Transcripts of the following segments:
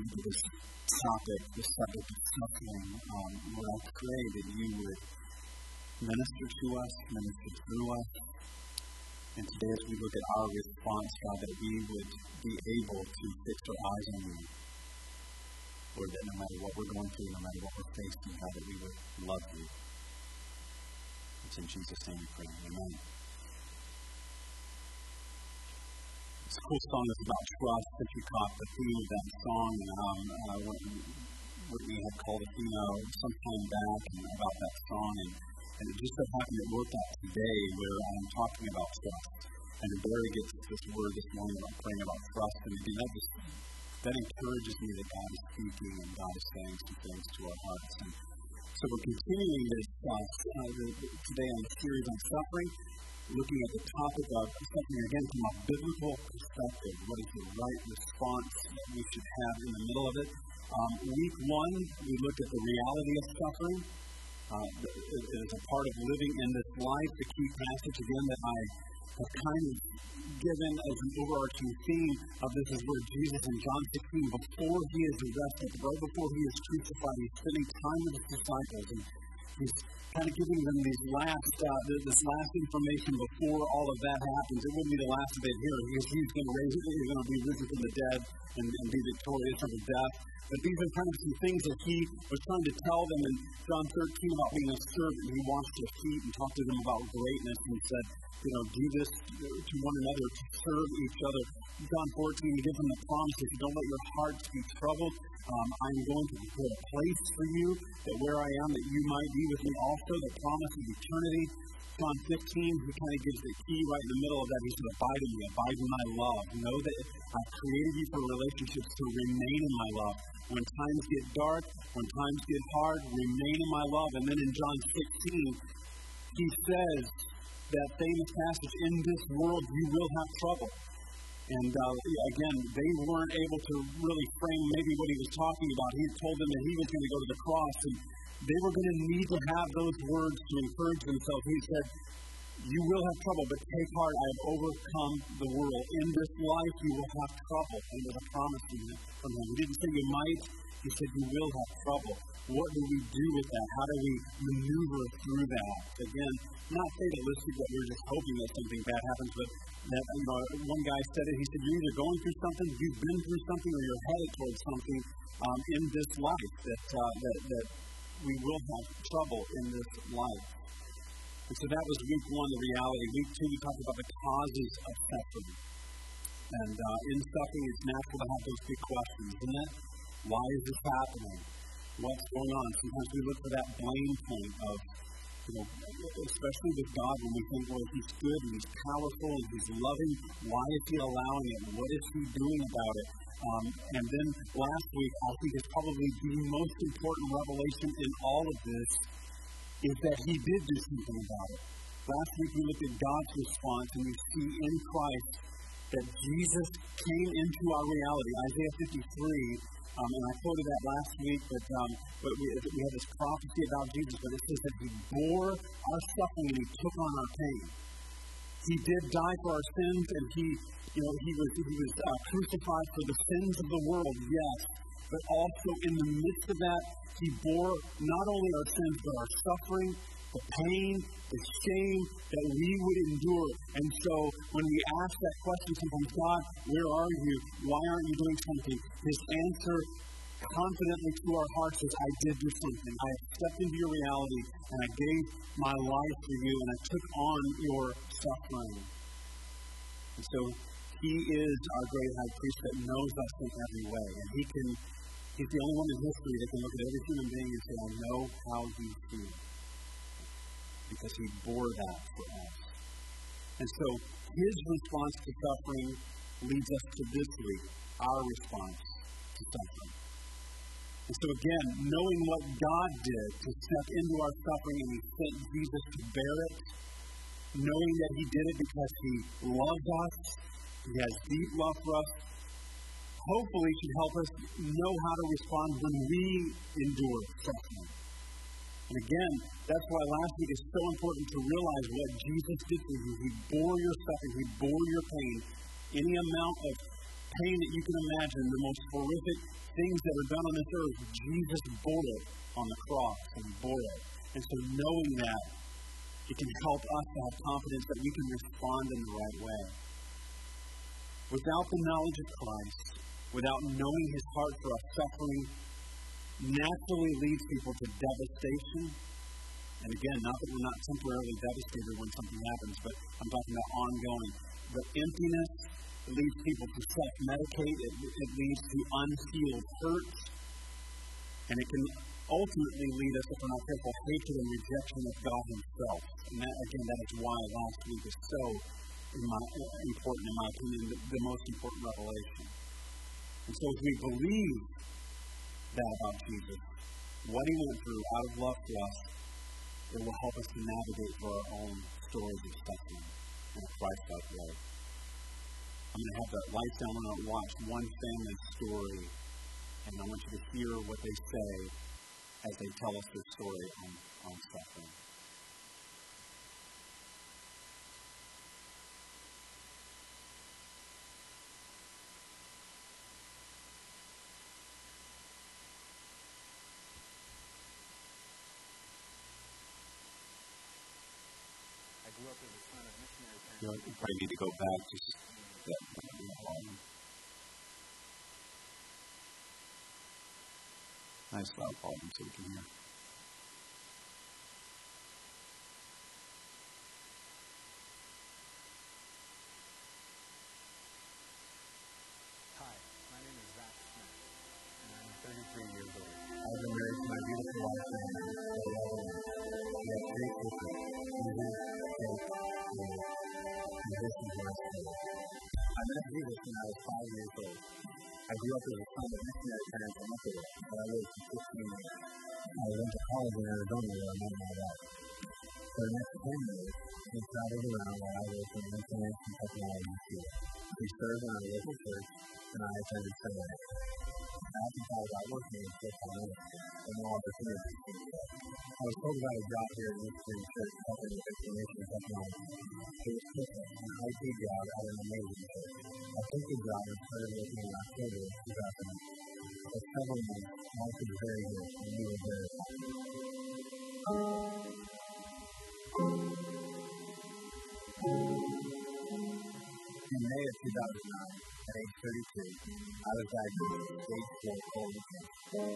into this topic, this subject of suffering, um, Lord, I pray that you would minister to us, minister through us. And today, as we look at our response, God, that we would be able to fix our eyes on you. Lord, that no matter what we're going through, no matter what we're facing, God, that we would love you. It's in Jesus' name we pray. Amen. It's a cool song that's about trust. If you caught the theme of that song, um, uh, what we had called a theme some time back and about that song. And, and it just so happened it worked out today where I'm talking about trust. And Barry gets this word this morning about praying about trust. And again, that just that encourages me that God is speaking and God is saying some things to our hearts. And so we're continuing this uh, uh, today on the series on suffering looking at the topic of suffering again from a biblical perspective. What is the right response that we should have in the middle of it? Um, week one, we looked at the reality of suffering. Uh, is a part of living in this life. The key passage again that I have kind of given as an overarching theme of this is where Jesus in John 16, before he is arrested, right before he is crucified, he's spending time with his disciples and he's kind of giving them these last, uh, this last information before all of that happens. It wouldn't be the last of it here because he's going to raise it, he's going to be risen from the dead and, and be victorious over death. But these are kind of some things that he was trying to tell them in John 13 about being a servant. He washed their feet and talked to them about greatness and said, you know, do this to one another, to serve each other. John 14, he gives them the promise if you don't let your hearts be troubled, um, I'm going to prepare a place for you, that where I am, that you might be with me also, the promise of eternity. John 15, he kind of gives the key right in the middle of that. He says, Abide in me, abide in my love. Know that I've created you for relationships to remain in my love. When times get dark, when times get hard, remain in my love. And then in John 16, he says that famous passage, In this world you will have trouble. And uh, again, they weren't able to really frame maybe what he was talking about. He told them that he was going to go to the cross, and they were going to need to have those words to encourage themselves. He said, You will have trouble, but take heart, I have overcome the world. In this life, you will have trouble. And there's a promise from him. He didn't say you might, he said you will have trouble. What do we do with that? How do we maneuver through that? Again, not fatalistic that we're just hoping that something bad happens, but that you know, one guy said it. He said, "You're either going through something, you've been through something, or you're headed towards something um, in this life that, uh, that that we will have trouble in this life." And so that was week one, the reality. Week two, we talked about the causes of suffering. And uh, in suffering, it's natural to have those big questions, isn't it? Why is this happening? What's going on? Sometimes we look for that blame point of know, especially with God, when we think, well, He's good and He's powerful and He's loving, why is He allowing it? What is He doing about it? Um, and then last week, I think is probably the most important revelation in all of this is that He did do something about it. Last week, we looked at God's response, and we see in Christ that Jesus came into our reality. Isaiah 53 um, and I quoted that last week, but, um, but we, we have this prophecy about Jesus, but it says that he bore our suffering and he took on our pain. He did die for our sins, and he, you know, he was, he was uh, crucified for the sins of the world, yes, but also in the midst of that, he bore not only our sins, but our suffering, the pain, the shame that we would endure. And so when we ask that question sometimes, God, where are you? Why aren't you doing something? His answer confidently to our hearts is, I did do something. I stepped into your reality and I gave my life for you and I took on your suffering. And so he is our great high priest that knows us in every way. And he can he's the only one in history that can look at every human being and say, I know how you feel because he bore that for us. And so his response to suffering leads us to this week, our response to suffering. And so again, knowing what God did to step into our suffering and he sent Jesus to bear it, knowing that he did it because he loves us, he has deep love for us, hopefully should help us know how to respond when we endure suffering. And again, that's why last week is so important to realize what Jesus did for you. He bore your suffering, He bore your pain. Any amount of pain that you can imagine, the most horrific things that are done on this earth, Jesus bore it on the cross and bore it. And so knowing that, it can help us to have confidence that we can respond in the right way. Without the knowledge of Christ, without knowing his heart for us, suffering naturally leads people to devastation. And again, not that we're not temporarily devastated when something happens, but I'm talking about ongoing. The emptiness leads people to self medicate, it, it leads to unhealed hurt, and it can ultimately lead us, if we're not careful, hatred and rejection of God Himself. And that, again, that is why last week is so in my, important, in my opinion, the, the most important revelation. And so, as we believe that about Jesus, what He went through out of love for us, it will help us to navigate through our own stories of suffering in a Christ-like way. I'm going to have the lights down. I'm going to watch one family story, and I want you to hear what they say as they tell us their story on, on suffering. I grew up as a son of missionary probably need to go back just that. Nice loud volume so we can hear. In but I lived for 15 years. I went to college in Arizona where I met my wife. For the next 10 years, we traveled around while I worked in information technology school. We served in our local church, and I attended seminary. I often thought about working in full-time ministry, but no opportunities. I was told about a job here New Spring Church helping with information technology. It was perfect, an IT job at an amazing church. I took the job and started working in October of 2008. For several months, life was very good, and we were very happy. In May of 2009, at age 32, I was diagnosed with stage 4 colon cancer.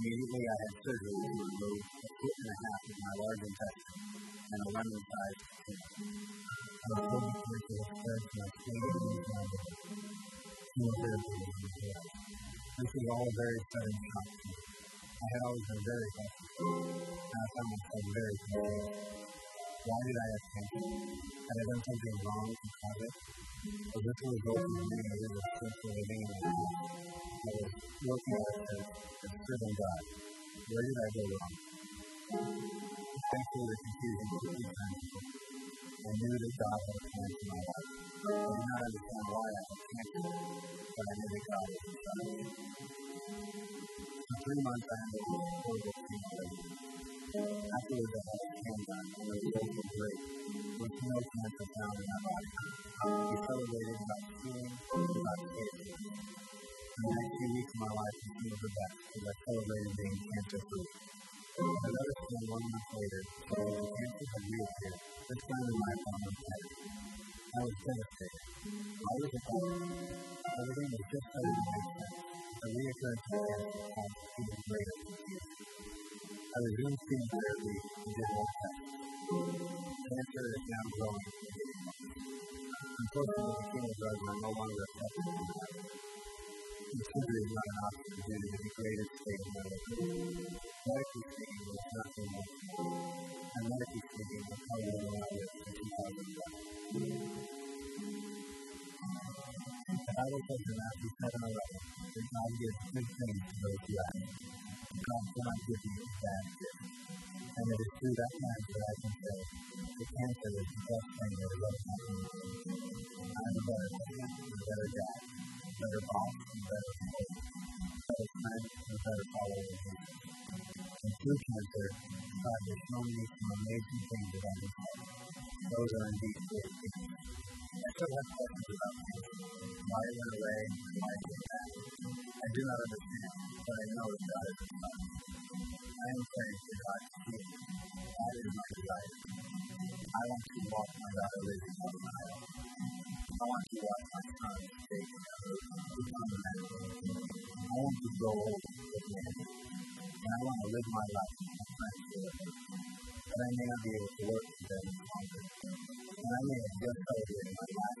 Immediately, I had surgery to remove a foot and a half of my large intestine and a lemon-sized tumor. I was told the cancer had spread to my skin and my. Chemotherapy was required. This was all a very sudden shock to me. I had always been very healthy, and I found myself very confused. Why did I have cancer? Had I done something wrong to cause it? Was this a result of many years of spiritual living in the? I was at a church and serving God. Where did I go wrong? Thankfully, the confusion turned to I knew that God had a plan for my life. I did not understand why I had cancer, but I knew that God was inside me. For three months, I underwent horrible chemotherapy. Afterwards, I had a scan done, and the results were great, with no cancer found in my body. We celebrated about and about safety. The next few weeks of my life continued the best as I celebrated being cancer-free. Another scan one month later that the cancer had reappeared, this time in my abdominal cavity. I was devastated. Why was it? Everything was just starting to make sense. The reoccurrence of cancer caused even greater confusion. I was really seeing where we did all that. And I started it down growing. Unfortunately, the funeral drives are no longer acceptable in that. The surgery is not an option due to the greatest state of my life. Medically speaking, there's nothing more. And medically speaking, we're probably going to allow this in 2005. The Bible says in Matthew 7 11, that God gives good things to those who ask. God cannot give you a bad gift. And it is through that lens that I can say that cancer is the best thing that has ever happened to me. I'm a better husband, a better dad, a better boss, a better employee, a better friend, a better follower of Jesus. And through cancer, God has shown me some amazing things about Himself. Those are indeed great things. still have questions about things. Why it went away, why it came back. I do not understand, but I know that God is charge. I am praying for God to heal me. That is my desire. I want to walk my daughter Lizzie down the aisle. I want to watch my son take become a man. I want to grow old with him. And I want to live my life in friendship with him. I may not be able to work together longer. And I may have just celebrated my life.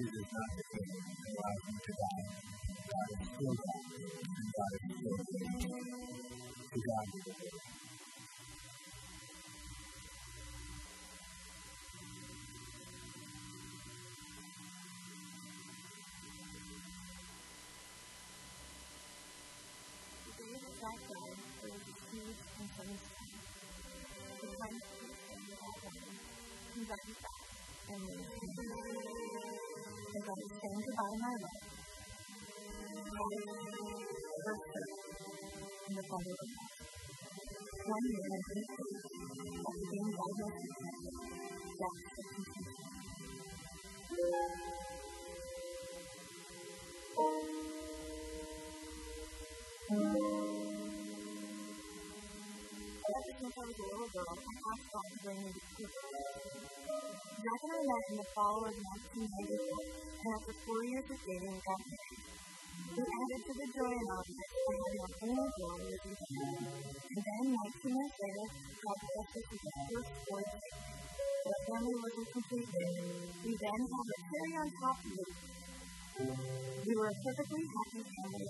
If God chooses not to heal and allows him to die, God I heard her in the house. One year in the fall of 1994, and after four years of dating, got married. We added to the joy and object by having our own daughter living together. And then, 19 months later, God blessed us with our first boy. Our family wasn't complete yet. We then had a cherry on top of it. We were a perfectly happy family.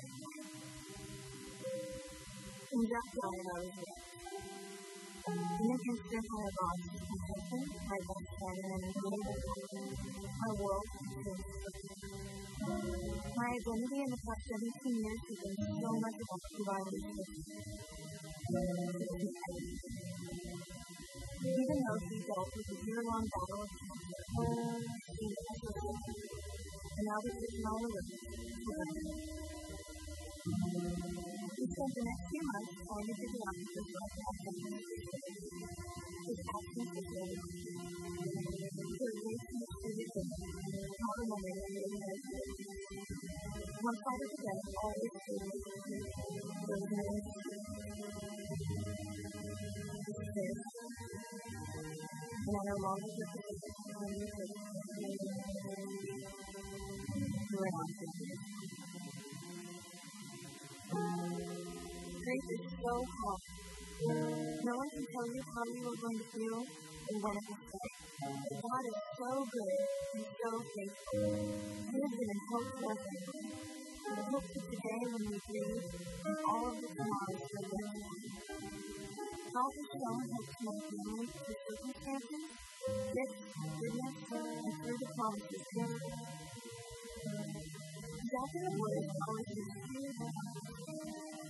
And Jack died, I was. In the instant I my best friend, and my world. My identity in the past 17 years has been so much about surviving Even though he dealt with a year-long battle of cancer, he persevered. And now we're sitting on the We spent the next few months trying to figure out life his is over. The relation is within, not remembering that it is One side of the bed always feels there is no this, and I no longer get to see on Grief is so hard. No one can tell you how you are going to feel and when it will start. God is so good and so faithful. He has in hope forever. The hope for today when we breathe and all of the tomorrows that are to come. God has shown how to make family through circumstances, gifts, goodness, and through the promises. In the Woods always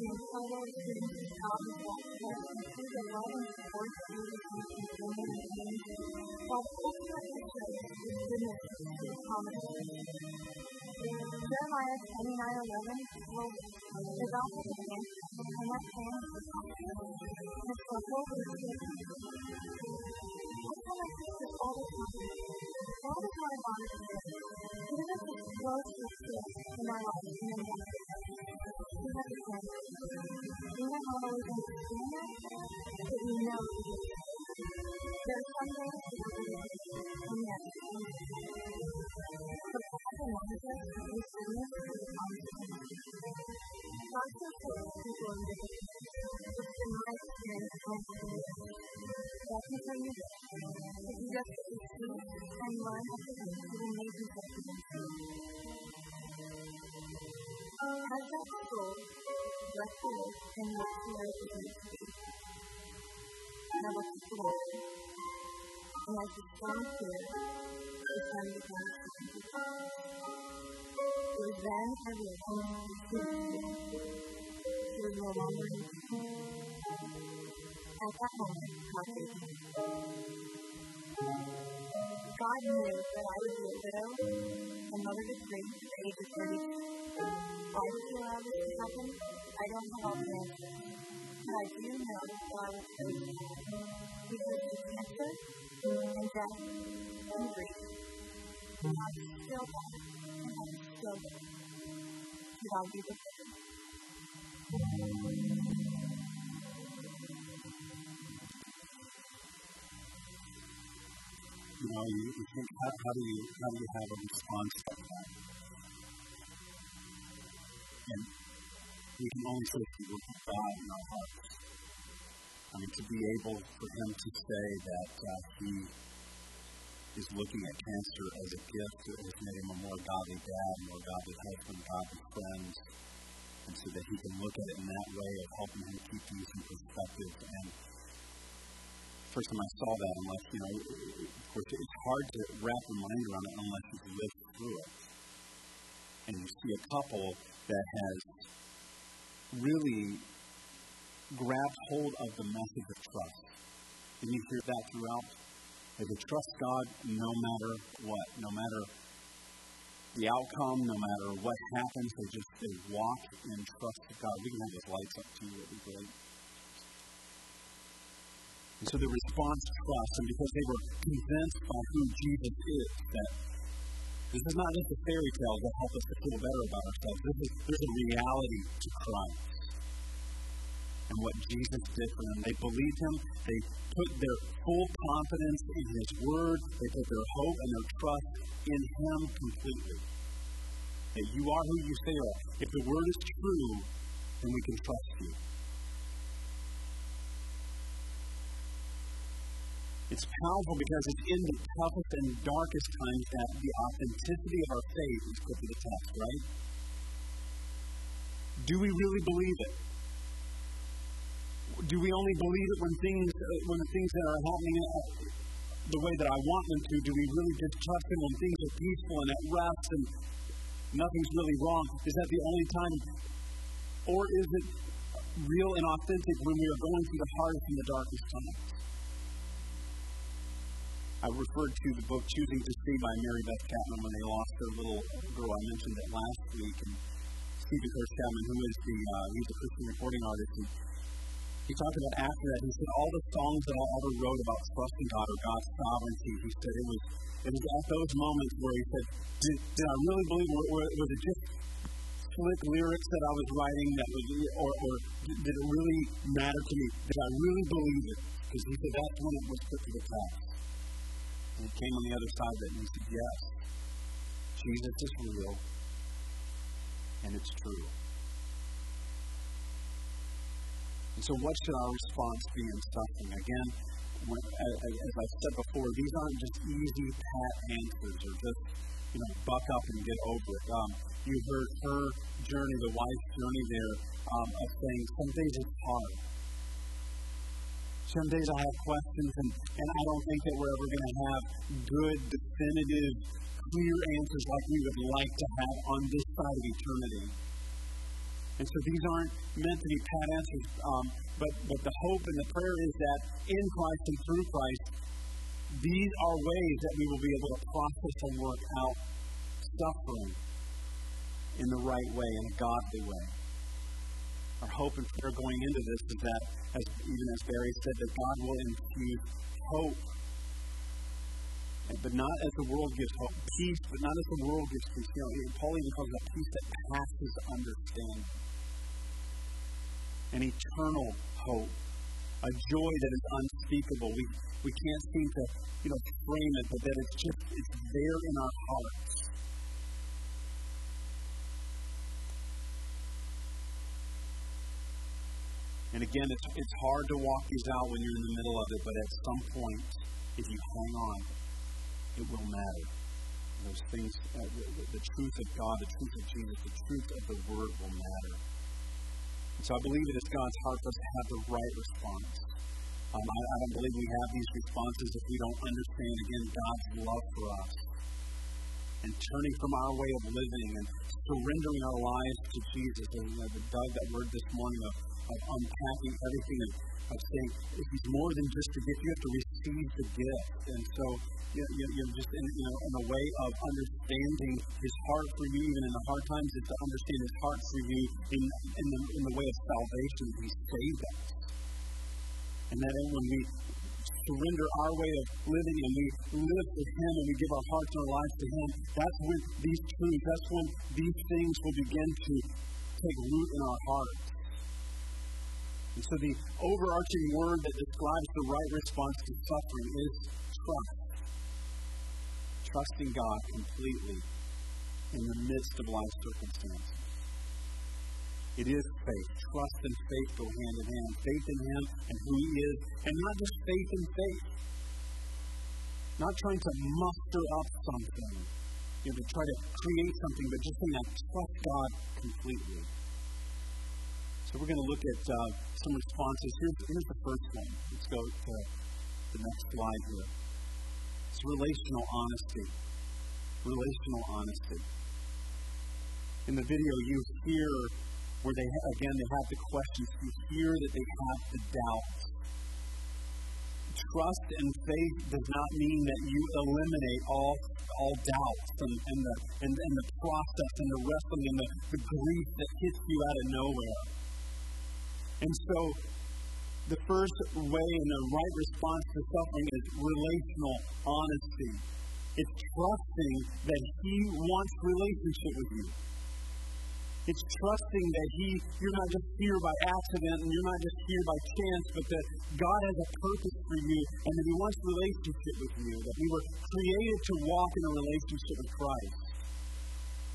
even after the incredible experiences God has brought to us and through the love and support that we receive from and friends, God ultimately shows His goodness to His promises. Jeremiah 29:11 told us, "The and and and peace." I sisters all the time, God is not a God of fear. He doesn't just throw stuff to Thank you. Was then I realized who was here. She was no longer in pain. At that moment, God knew that I would be a widow and mother to three at the age of 32. Why did he allow this to happen? I don't have all the answers. But I do know God was faithful. He took the cancer and death and grief. Is still and I am still good. To the glory. You know, you, you think, how, how do you how do you have a response to that? And we can only say the work of God in our hearts. I mean, to be able for Him to say that uh, He is looking at cancer as a gift that has made Him a more godly dad, more godly husband, godly friend, and so that He can look at it in that way of helping Him keep things in perspective and first time I saw that, like, you know, of course, it's hard to wrap your mind around it unless you've lived through it. And you see a couple that has really grabbed hold of the message of trust. And you hear that throughout. They trust God no matter what, no matter the outcome, no matter what happens, they just they walk in trust of God. We can have those lights up too, that'd be great. And so the response trust, and because they were convinced by who Jesus is, that this is not just a fairy tale that help us to feel better about ourselves. This is, there's a reality to Christ and what Jesus did for them. They believed him. They put their full confidence in his word. They put their hope and their trust in him completely. That you are who you say you are. If the word is true, then we can trust you. It's powerful because it's in the toughest and darkest times that the authenticity of our faith is put to the test, right? Do we really believe it? Do we only believe it when things, uh, when the things that are happening the way that I want them to? Do we really just trust Him when things are peaceful and at rest and nothing's really wrong? Is that the only time? Or is it real and authentic when we are going through the hardest and the darkest times? I referred to the book Choosing to See by Mary Beth Chapman when they lost their little girl. I mentioned it last week. And Curtis Chapman, who is the, uh, he's a Christian recording artist, and he talked about after that, he said all the songs that I ever wrote about trusting God or God's sovereignty, he said it was, it was at those moments where he said, did, did I really believe, or, or was it just slick lyrics that I was writing that was, or, or did it really matter to me? Did I really believe it? Because he said that's when it was put to the test. And he came on the other side of it and he said, Yes, Jesus is real and it's true. And so, what should our response be in suffering? Again, when, as, I said before, these aren't just easy pat answers or just, you know, buck up and get over it. Um, you heard her journey, the wife's journey there, um, of saying some days it's hard. Some days I have questions, and, and I don't think that we're ever going to have good, definitive, clear answers like we would like to have on this side of eternity. And so these aren't meant to be pat answers, um, but, but the hope and the prayer is that in Christ and through Christ, these are ways that we will be able to process and work out suffering in the right way, in a godly way. Our hope and prayer going into this is that, as, even as Barry said, that God will infuse hope. But not as the world gives hope. Peace, but not as the world gives peace. You know, Paul even calls it peace that passes understanding. An eternal hope. A joy that is unspeakable. We, we can't seem to, you know, frame it, but that it's just, it's there in our hearts. And again, it's, it's hard to walk these out when you're in the middle of it, but at some point, if you hang on, it will matter. Those things, uh, the, the truth of God, the truth of Jesus, the truth of the Word will matter. So I believe it is God's heart for us to have the right response. Um, I, I don't believe we have these responses if we don't understand, again, God's love for us. And turning from our way of living and surrendering our lives to Jesus. And you know, Doug, that word this morning of, of unpacking everything and of saying, if he's more than just a gift, you have to receive the gift. And so you know, you know, just in, you know, in a way of understanding His heart for you, even in the hard times, is to understand His heart for you in, in, the, in the way of salvation. He saved us. And that when we surrender our way of living and we live for Him and we give our hearts and our lives to Him, that's when these truths, that's when these things will begin to take root in our hearts. And so the overarching word that describes the right response to suffering is trust trusting God completely in the midst of life's circumstances. It is faith. Trust and faith go hand in hand. Faith in Him and who He is, and not just faith in faith. Not trying to muster up something, you know, to try to create something, but just in that trust God completely. So we're going to look at uh, some responses. Here's, here's the first one. Let's go to the next slide here. It's relational honesty. Relational honesty. In the video, you hear where they, again, they have the questions. You hear that they have the doubts. Trust and faith does not mean that you eliminate all, all doubts and, and, the, and, and the process and the wrestling and the, the grief that hits you out of nowhere. And so the first way and the right response to suffering is relational honesty. It's trusting that He wants relationship with you. It's trusting that He, you're not just here by accident and you're not just here by chance, but that God has a purpose for you and that He wants relationship with you. That we were created to walk in a relationship with Christ.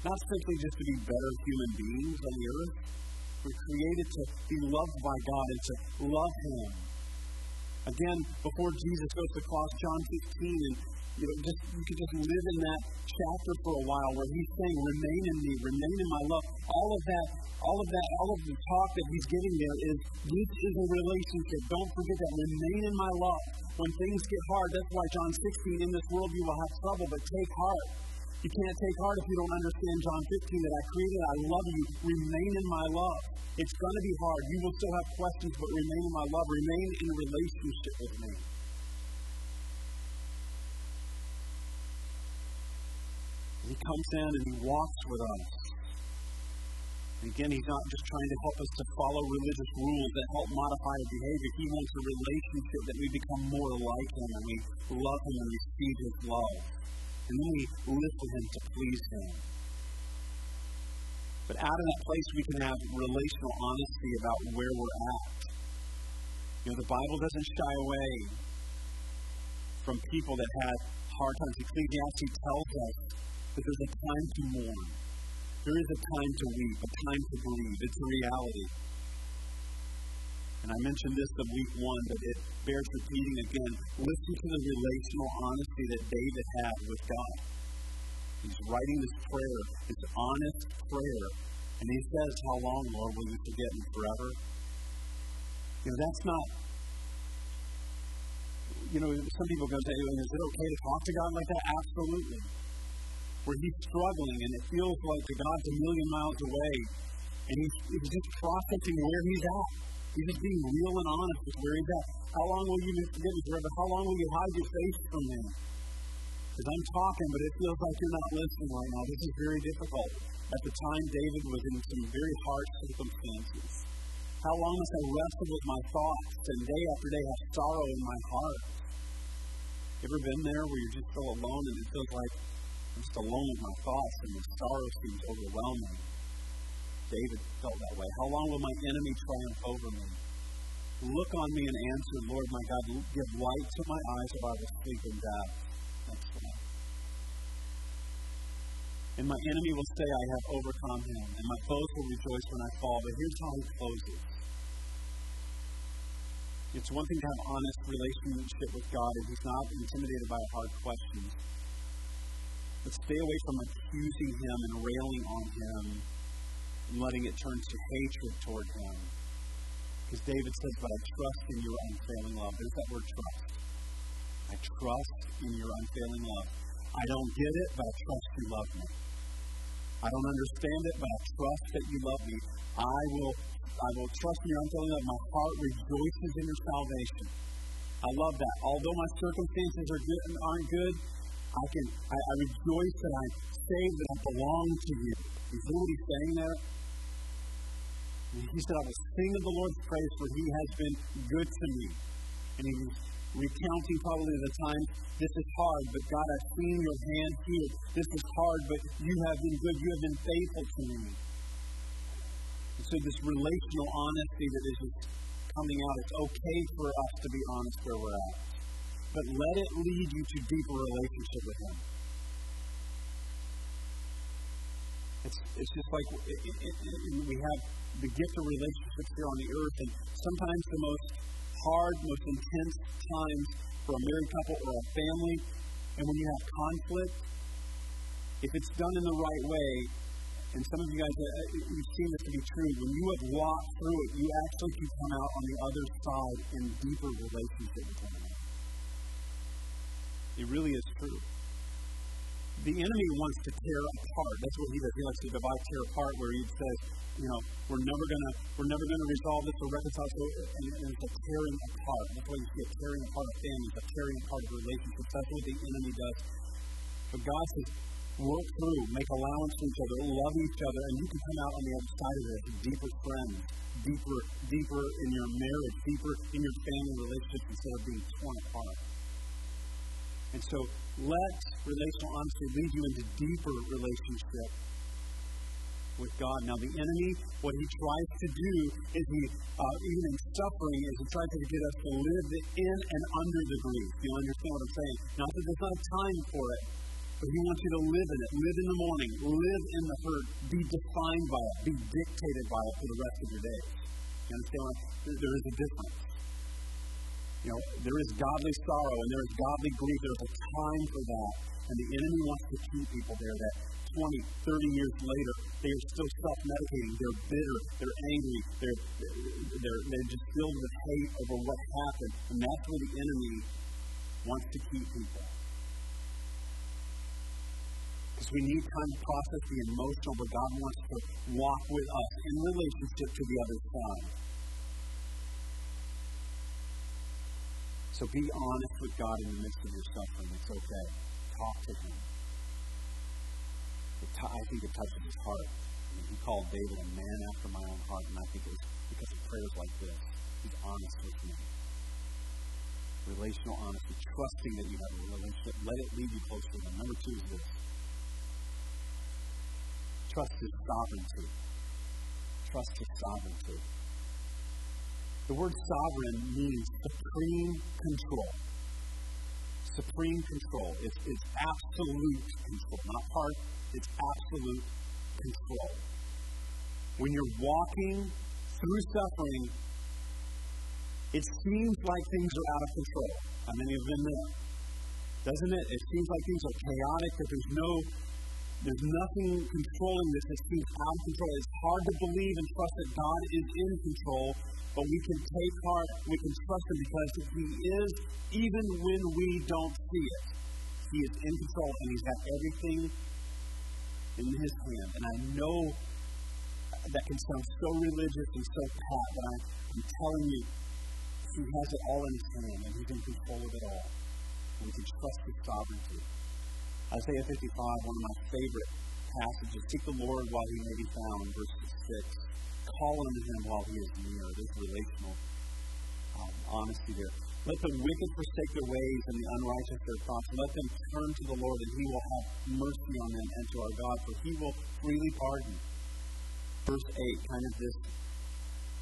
Not simply just to be better human beings on the earth, we're created to be loved by God and to love Him. Again, before Jesus goes to the cross, John 15, and you know, just you could just live in that chapter for a while where he's saying, "Remain in me, remain in my love." All of that, all of that, all of the talk that he's giving there is this is a relationship. Don't forget that. Remain in my love. When things get hard, that's why John 16, in this world you will have trouble, but take heart. You can't take heart if you don't understand John 15 that I created, I love you, remain in my love. It's going to be hard. You will still have questions, but remain in my love. Remain in relationship with me. And he comes in and he walks with us. And again, he's not just trying to help us to follow religious rules that help modify our behavior. He wants a relationship that we become more like him and we love him and receive his love. And then we live for him to please him. But out of that place, we can have relational honesty about where we're at. You know, the Bible doesn't shy away from people that had hard times. Ecclesiastes tells us that there's a time to mourn. There is a time to weep, a time to grieve. It's a reality. And I mentioned this in week one, but it bears repeating again. Listen to the relational honesty that David had with God. He's writing this prayer, this honest prayer, and he says, How long, Lord, will you forget me forever? You know, that's not, you know, some people go, say, You know, Is it okay to talk to God like that? Absolutely. Where he's struggling and it feels like God's a million miles away, and he's, he's just processing where he's at. He's just being real and honest with where he's at. How long will you forget me forever? How long will you hide your face from me? Because I'm talking, but it feels like you're not listening right now. This is very difficult. At the time, David was in some very hard circumstances. How long must I wrestle with my thoughts and day after day have sorrow in my heart? Ever been there where you're just so alone and it feels like I'm just alone with my thoughts and the sorrow seems overwhelming? David felt that way. How long will my enemy triumph over me? Look on me and answer, Lord my God, give light to my eyes or I will sleep death. Next one. And my enemy will say, I have overcome him, and my foes will rejoice when I fall. But here's how he closes. It's one thing to have honest relationship with God, and he's not intimidated by hard questions. Let's stay away from accusing him and railing on him and letting it turn to hatred toward him. Because David says, But I trust in your unfailing love. There's that word trust. I trust in your unfailing love. I don't get it, but I trust you love me. I don't understand it, but I trust that you love me. I will I will trust in your unfailing love. My heart rejoices in your salvation. I love that. Although my circumstances are good, and aren't good, I can I, I rejoice that I'm saved, that I belong to you. Is see what he's saying there? He said, I will sing of the Lord's praise, for he has been good to me. And he was recounting probably the time, this is hard, but God, I've seen your hand here. This is hard, but you have been good. You have been faithful to me. And so this relational honesty that is just coming out, it's okay for us to be honest where we're at. But let it lead you to deeper relationship with Him. It's, it's just like it, it, it, we have the gift of relationships here on the earth, and sometimes the most hard, most intense times for a married couple or a family, and when you have conflict, if it's done in the right way, and some of you guys, you've seen this to be true, when you have walked through it, you actually can come out on the other side in deeper relationship with one another. It really is true. The enemy wants to tear apart. That's what he does. He likes to divide, tear apart, where he says, you know, we're never gonna we're never gonna resolve this or reconcile so and, and it's a tearing apart. That's why you see a tearing apart of families, a tearing apart of relationships. That's what the enemy does. But God says, work through, make allowance for each other, love each other, and you can come out on the other side of this deeper friends, deeper, deeper in your marriage, deeper in your family relationships instead of being torn apart. And so let relational honesty lead you into deeper relationship with God. Now, the enemy, what he tries to do is he, uh, even in suffering, is he tries to get us to live in and under the grief. You understand what I'm saying? Not that there's not time for it, but he wants you to live in it. Live in the mourning. Live in the hurt. Be defined by it. Be dictated by it for the rest of your days. You understand? There is a difference. You know, there is godly sorrow and there is godly grief. There's a time for that. And the enemy wants to keep people there that 20, 30 years later, they are still self-medicating. They're bitter. They're angry. They're, they're, they're just filled with hate over what happened. And that's where the enemy wants to keep people. Because we need time to process the emotional, but God wants to walk with us in relationship to the other side. So be honest with God in the midst of your suffering. It's okay. Talk to Him. I think it touches his heart. I mean, he called David a man after my own heart, and I think it was because of prayers like this. He's honest with me. Relational honesty, trusting that you have a relationship. Let it lead you closer to him. Number two is this. Trust his sovereignty. Trust his sovereignty. The word sovereign means supreme control. Supreme control. It's, it's absolute control, not part, it's absolute control. When you're walking through suffering, it seems like things are out of control. How many of them there? Doesn't it? It seems like things are chaotic, that there's no there's nothing controlling this. It seems out of control. It's hard to believe and trust that God is in control, but we can take heart, we can trust Him because He is, even when we don't see it. He is in control and He's got everything in His hand. And I know that can sound so religious and so pat, but I, I'm telling you, He has it all in His hand, and He's in control of it all. And we can trust His sovereignty. Isaiah 55, one of my favorite passages. Seek the Lord while He may be found, verse 6. Call unto Him while He is near. There's relational um, honesty there. Let the wicked forsake their ways and the unrighteous their thoughts. Let them turn to the Lord, and He will have mercy on them, and to our God, for He will freely pardon. Verse 8, kind of this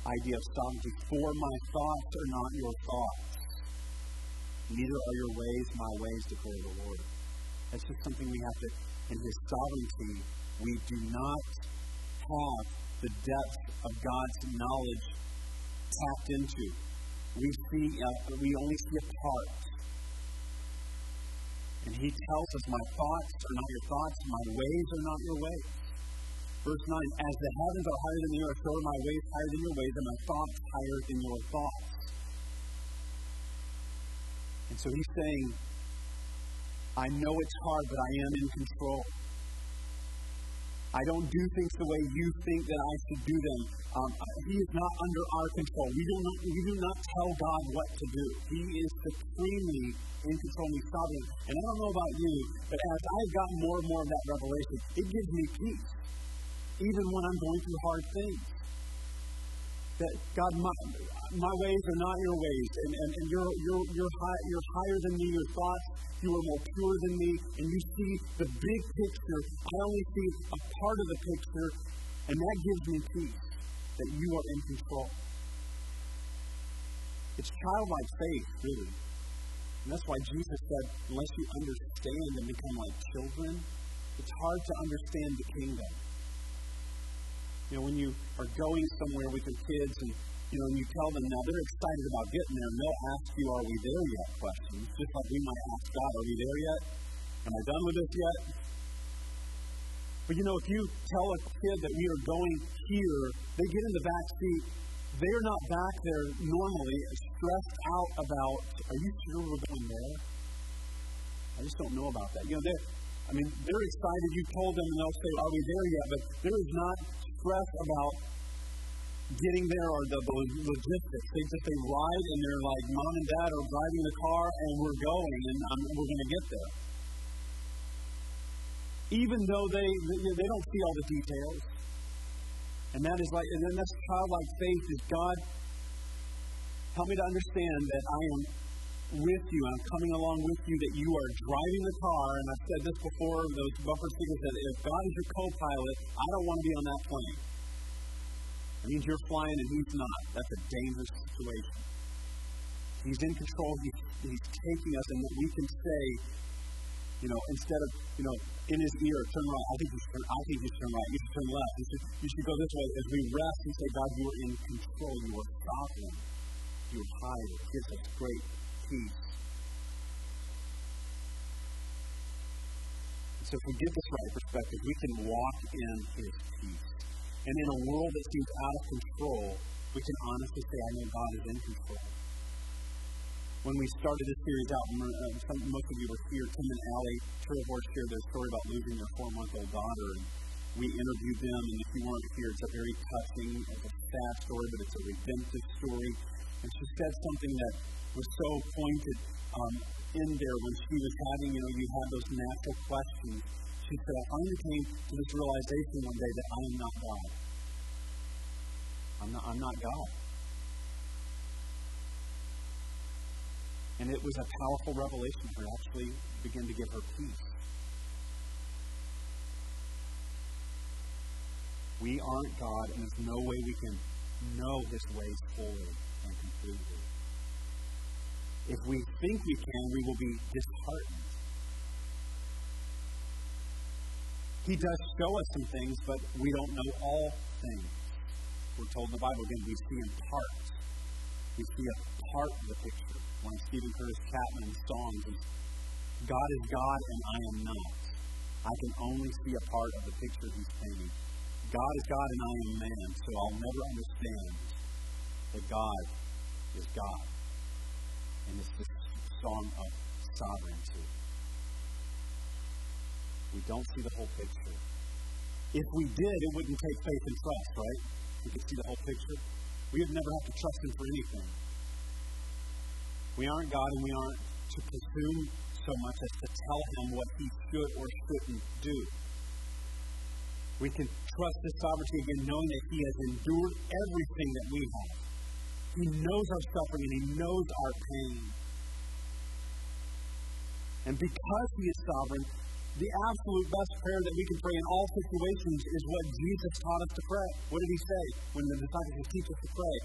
idea of sovereignty. For my thoughts are not your thoughts, neither are your ways my ways, declare the Lord. That's just something we have to, in His sovereignty, we do not have the depth of God's knowledge tapped into we see, uh, we only see a part. And he tells us, My thoughts are not your thoughts, my ways are not your ways. Verse 9, As the heavens are higher than the earth, so are my ways higher than your ways, and my thoughts higher than your thoughts. And so he's saying, I know it's hard, but I am in control. I don't do things the way you think that I should do them. Um, he is not under our control. We do not, we do not tell God what to do. He is supremely in control and sovereign. And I don't know about you, but as I've gotten more and more of that revelation, it gives me peace, even when I'm going through hard things. That God, my, my ways are not your ways, and, and, and you're, you're, you're, high, you're higher than me. Your thoughts, you are more pure than me, and you see the big picture. I only see a part of the picture, and that gives me peace that you are in control. It's childlike faith, really. And that's why Jesus said, unless you understand and become like children, it's hard to understand the kingdom. You know, when you are going somewhere with your kids and you know, and you tell them now they're excited about getting there, and they'll ask you, Are we there yet? questions. Just like we might ask God, Are we there yet? Am I done with this yet? But you know, if you tell a kid that we are going here, they get in the back seat. They're not back there normally stressed out about, Are you sure we're going there? I just don't know about that. You know, they're, I mean, they're excited. You told them, and they'll say, Are we there yet? But there is not stress about getting there or the, the logistics. They ride and they're like, mom and dad are driving the car and we're going and um, we're going to get there. Even though they they don't see all the details, and that is like, and then that's childlike faith is God. Help me to understand that I am with you. I'm coming along with you. That you are driving the car, and I've said this before. Those bumper stickers said, "If God is your co-pilot, I don't want to be on that plane." It means you're flying and he's not. That's a dangerous situation. He's in control. He's, he's taking us, and that we can say, you know, instead of, you know, in his ear, turn right. I think you should turn, I think turn right. You should turn left. You should, you should go this way. As we rest and say, God, you are in control. You are sovereign. You are high. It gives us great peace. so if we get this right perspective, we can walk in his peace. And in a world that seems out of control, we can honestly say, I know God is in control. When we started this series out, uh, most of you were here. Tim and Allie Trillhorst shared their story about losing their four month old daughter. And we interviewed them, and if you weren't here, it's a very touching, it's a sad story, but it's a redemptive story. And she said something that was so pointed um, in there when she was having, you know, you have those natural questions she said, I finally came to this realization one day that I am not God. I'm not, I'm not God. And it was a powerful revelation for her actually begin to give her peace. We aren't God, and there's no way we can know His ways fully and completely. If we think we can, we will be disheartened. He does show us some things, but we don't know all things. We're told in the Bible again, we see in part. We see a part of the picture. One of Steven Curtis Chapman's songs is God is God and I am not. I can only see a part of the picture he's painting. God is God and I am man, so I'll never understand that God is God. And it's this song of sovereignty. We don't see the whole picture. If we did, it wouldn't take faith and trust, right? We could see the whole picture. We would never have to trust Him for anything. We aren't God and we aren't to presume so much as to tell Him what He should or shouldn't do. We can trust His sovereignty again, knowing that He has endured everything that we have. He knows our suffering and He knows our pain. And because He is sovereign, the absolute best prayer that we can pray in all situations is what Jesus taught us to pray. What did he say when the disciples teach us to pray?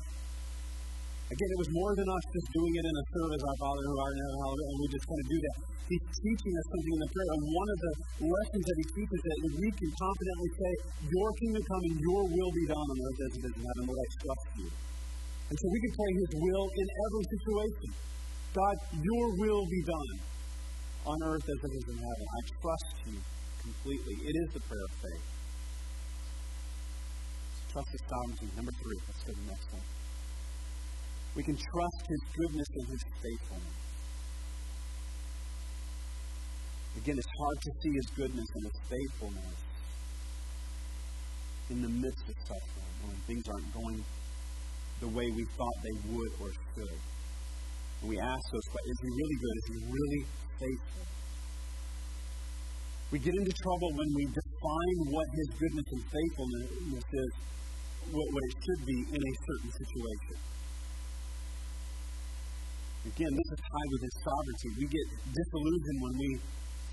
Again, it was more than us just doing it in a service, our Father who art in heaven, and we just kind of do that. He's teaching us something in the prayer, and one of the lessons that he teaches is that we can confidently say, Your kingdom come and your will be done on earth as it is in heaven, Lord, I trust you. And so we can pray his will in every situation. God, your will be done. on earth as it is in heaven. I trust you completely. It is the prayer of faith. Trust his sovereignty. Number three. Let's go to the next one. We can trust his goodness and his faithfulness. Again, it's hard to see his goodness and his faithfulness in the midst of suffering when things aren't going the way we thought they would or should. And we ask those questions Is he really good? Is he really faithful? We get into trouble when we define what his goodness and faithfulness is, what, what it should be in a certain situation. Again, this is high with his sovereignty. We get disillusioned when we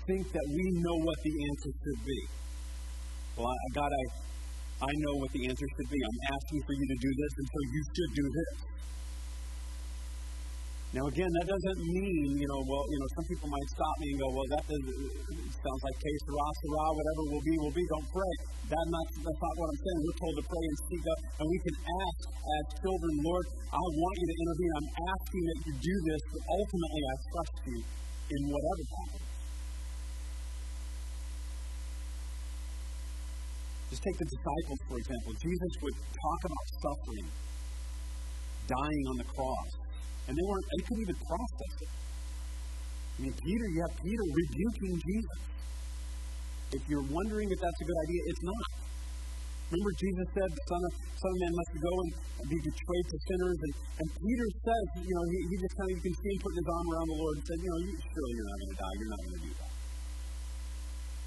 think that we know what the answer should be. Well, I, God, I, I know what the answer should be. I'm asking for you to do this, and so you should do this. Now, again, that doesn't mean, you know, well, you know, some people might stop me and go, well, that sounds like que sera, sera, whatever will be, will be. Don't pray. That's not, that's not what I'm saying. We're told to pray and speak up, and we can ask as children, Lord, I want you to intervene. I'm asking that you do this, but ultimately I trust you in whatever happens. Just take the disciples, for example. Jesus would talk about suffering, dying on the cross, and they weren't, they couldn't even process it. I mean, Peter, you have Peter rebuking Jesus. If you're wondering if that's a good idea, it's not. Remember, Jesus said the Son of, Son of Man must go and be betrayed to sinners. And, and Peter says, you know, he, he just kind of, you can see him putting his arm around the Lord and said, you know, you, surely you're not going to die. You're not going to do that.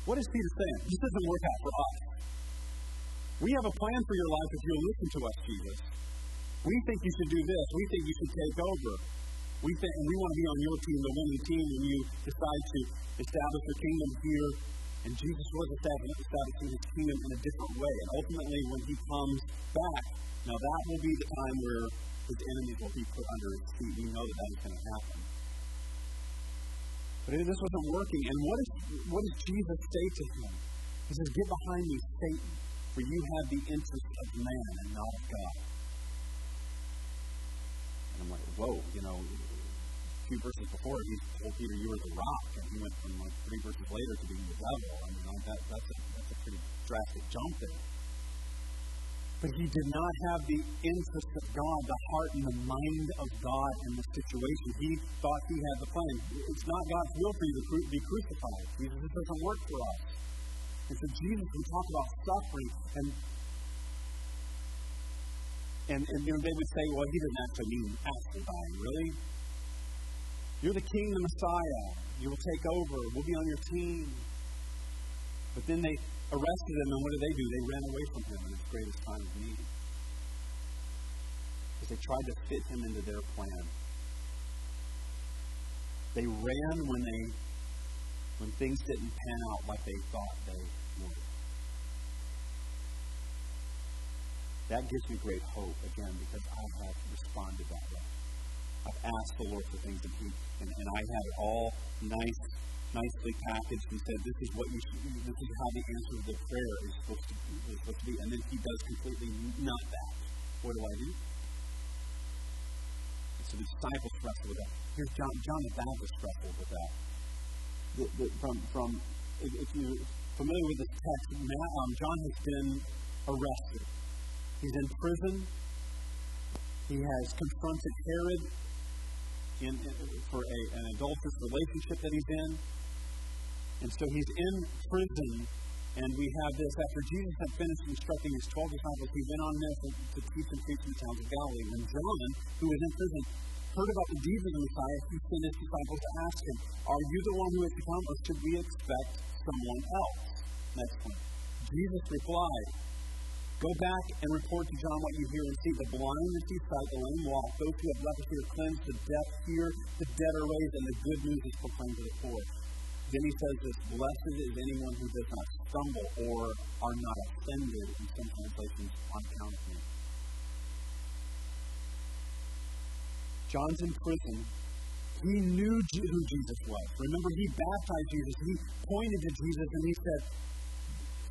What is Peter saying? This doesn't work out for us. We have a plan for your life if you'll listen to us, Jesus. We think you should do this. We think you should take over. We think, and we want to be on your team, the winning team, when you decide to establish a kingdom here. And Jesus was establishing his kingdom in a different way. And ultimately, when he comes back, now that will be the time where his enemies will be put under his feet. We know that that is going to happen. But this wasn't working. And what, is, what does Jesus say to him? He says, Get behind me, Satan, for you have the interest of man and not of God. And I'm like, whoa, you know, a few verses before, he told Peter, you are the rock. And he went from like three verses later to being the devil. I mean, that, that's, a, that's a pretty drastic jump there. But he did not have the interest of God, the heart and the mind of God in the situation. He thought he had the plan. It's not God's will for you to be crucified. Jesus, it doesn't work for us. And so Jesus can talk about suffering and and, and you know, they would say, well, he didn't actually mean actually dying, really? You're the king, the Messiah. You will take over. We'll be on your team. But then they arrested him, and what did they do? They ran away from him in his greatest time of need. Because they tried to fit him into their plan. They ran when they when things didn't pan out like they thought they would. That gives me great hope, again, because I have responded that way. I've asked the Lord for things, and, he, and, and I have it all nice, nicely packaged and said, this is what you should, this is how the answer to the prayer is supposed to, is supposed to be. And then he does completely not that. What do I do? So the disciples wrestle with that. Here's John, John the Baptist wrestled with that. The, the, from, from, if, if you're familiar with this text, um, John has been arrested He's in prison. He has confronted Herod in, in, for a, an adulterous relationship that he's in. And so he's in prison, and we have this. After Jesus had finished instructing his 12 disciples, he went on mission to teach and preach in the towns of Galilee. When John, who was in prison, heard about the deeds of the Messiah, he sent his disciples to ask him, Are you the one who has come, or should we expect someone else? Next point. Jesus replied, Go back and report to John what you hear and see. The blind receive sight, the lame walk, those who have leprosy are cleansed, the deaf hear, the dead are raised, and the good news is proclaimed to the poor. Then he says this, blessed is anyone who does not stumble or are not offended, in some translations, on account of me. John's in prison. He knew who Jesus was. Remember, he baptized Jesus. He pointed to Jesus and he said,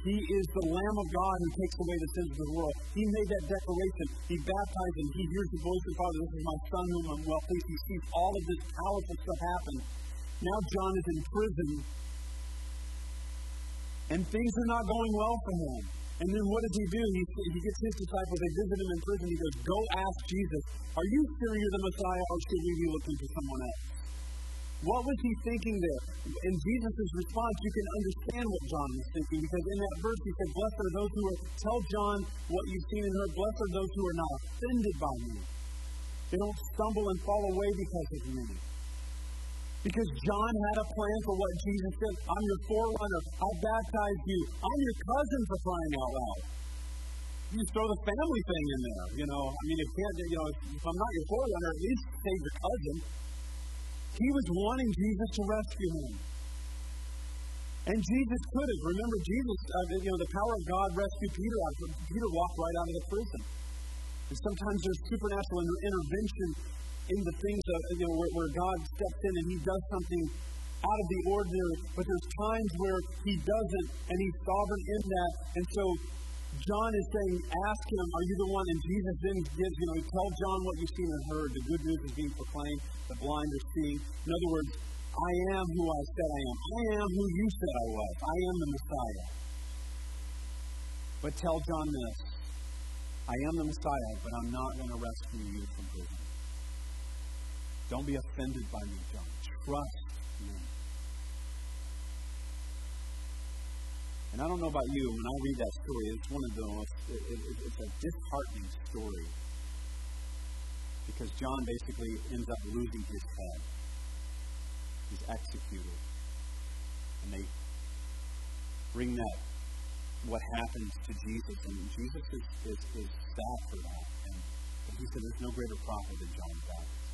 he is the Lamb of God who takes away the sins of the world. He made that declaration. He baptized him. He hears the voice of the Father. This is my Son whom I'm well pleased. He sees all of this powerful stuff happen. Now John is in prison, and things are not going well for him. And then what does he do? He, he gets his disciples, they visit him in prison. He goes, Go ask Jesus, Are you sure you're the Messiah, or should we be looking for someone else? What was he thinking there? In Jesus' response, you can understand what John was thinking because in that verse he said, Blessed are those who are, tell John what you've seen and heard. Blessed are those who are not offended by me. They don't stumble and fall away because of me. Because John had a plan for what Jesus said. I'm your forerunner. I'll baptize you. I'm your cousin for crying out loud. You throw the family thing in there, you know. I mean, it can't, you know, if I'm not your forerunner, at least save your cousin. He was wanting Jesus to rescue him. And Jesus could have. Remember, Jesus, uh, you know, the power of God rescued Peter out. Peter walked right out of the prison. And sometimes there's supernatural intervention in the things of, you know, where, where God steps in and He does something out of the ordinary. But there's times where He doesn't, and He's sovereign in that. And so John is saying, ask him, are you the one? And Jesus then gives, you know, tell John what you've seen and heard. The good news is being proclaimed. The blind are seeing. In other words, I am who I said I am. I am who you said I was. I am the Messiah. But tell John this I am the Messiah, but I'm not going to rescue you from prison. Don't be offended by me, John. Trust me. And I don't know about you, when I read that story, it's one of the most, it, it, it's a disheartening story. Because John basically ends up losing his head. He's executed. And they bring that, what happens to Jesus, and Jesus is, is, is sad for that. And, he said, There's no greater prophet than John the Baptist.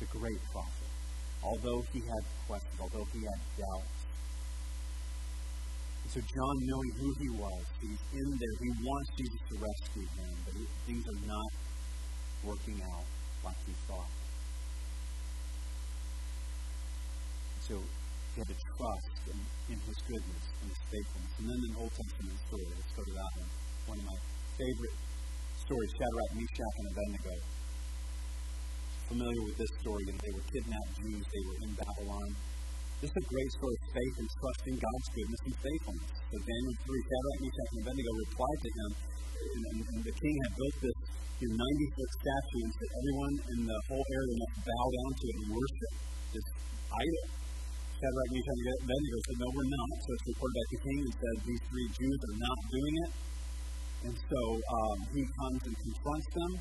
A great prophet. Although he had questions, although he had doubts, And so John, knowing who he was, he's in there. He wants Jesus to rescue him, but things are not working out like he thought. So he had to trust in, in his goodness and his faithfulness. And then an Old Testament story. Let's go to that one. One of my favorite stories, Shadrach, Meshach, and Abednego. Familiar with this story, that they were kidnapped Jews. They were in Babylon. Is a great story of faith and trusting God's goodness and faithfulness. So Daniel 3, Shadrach, Meshach, and Abednego replied to him, and, and, and the king had built this 90 foot statue and said everyone in the whole area must bow down to it and worship this idol. Shadrach, Meshach, and Abednego said, No, we're not. So it's reported to the king and said, These three Jews are not doing it. And so um, he comes and confronts them.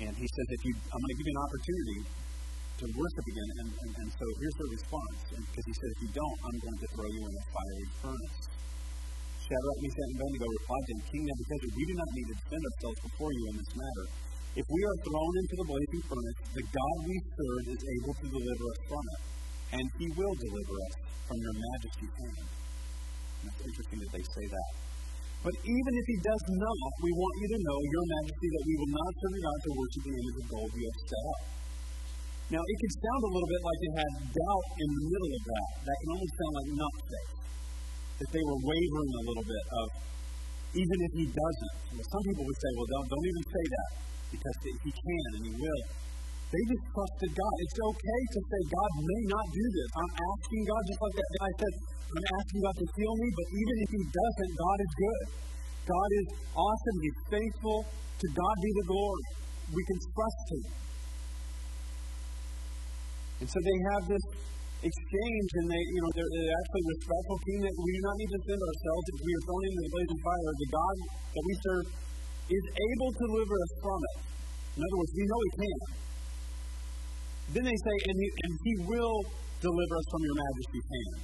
And he says, if you, I'm going to give you an opportunity to worship again. And, and, and so here's the response. Because he said, if you don't, I'm going to throw you in a fiery furnace. Shadrach, Meshach, and Abednego replied to him, King Nebuchadnezzar, we do not need to defend ourselves before you in this matter. If we are thrown into the blazing furnace, the God we serve is able to deliver us from it, and he will deliver us from your majesty's hand. And it's interesting that they say that. But even if he does not, we want you to know, your majesty, that we will not serve God to worship the image of gold you have set up. Now, it could sound a little bit like they had doubt in the middle of that. That can almost sound like not faith. That they were wavering a little bit of, even if he doesn't. Well, some people would say, well, don't, don't even say that because he can and he will. They just trusted God. It's okay to say, God may not do this. I'm asking God, just like that guy said, I'm asking God to heal me, but even if he doesn't, God is good. God is awesome. He's faithful. To God be the glory. We can trust him. And so they have this exchange, and they, you know, they're, they're actually respectful king that we do not need to defend ourselves if we are thrown into the blazing fire. The God that we serve is able to deliver us from it. In other words, we know He can. Then they say, and He, and he will deliver us from your majesty's hand.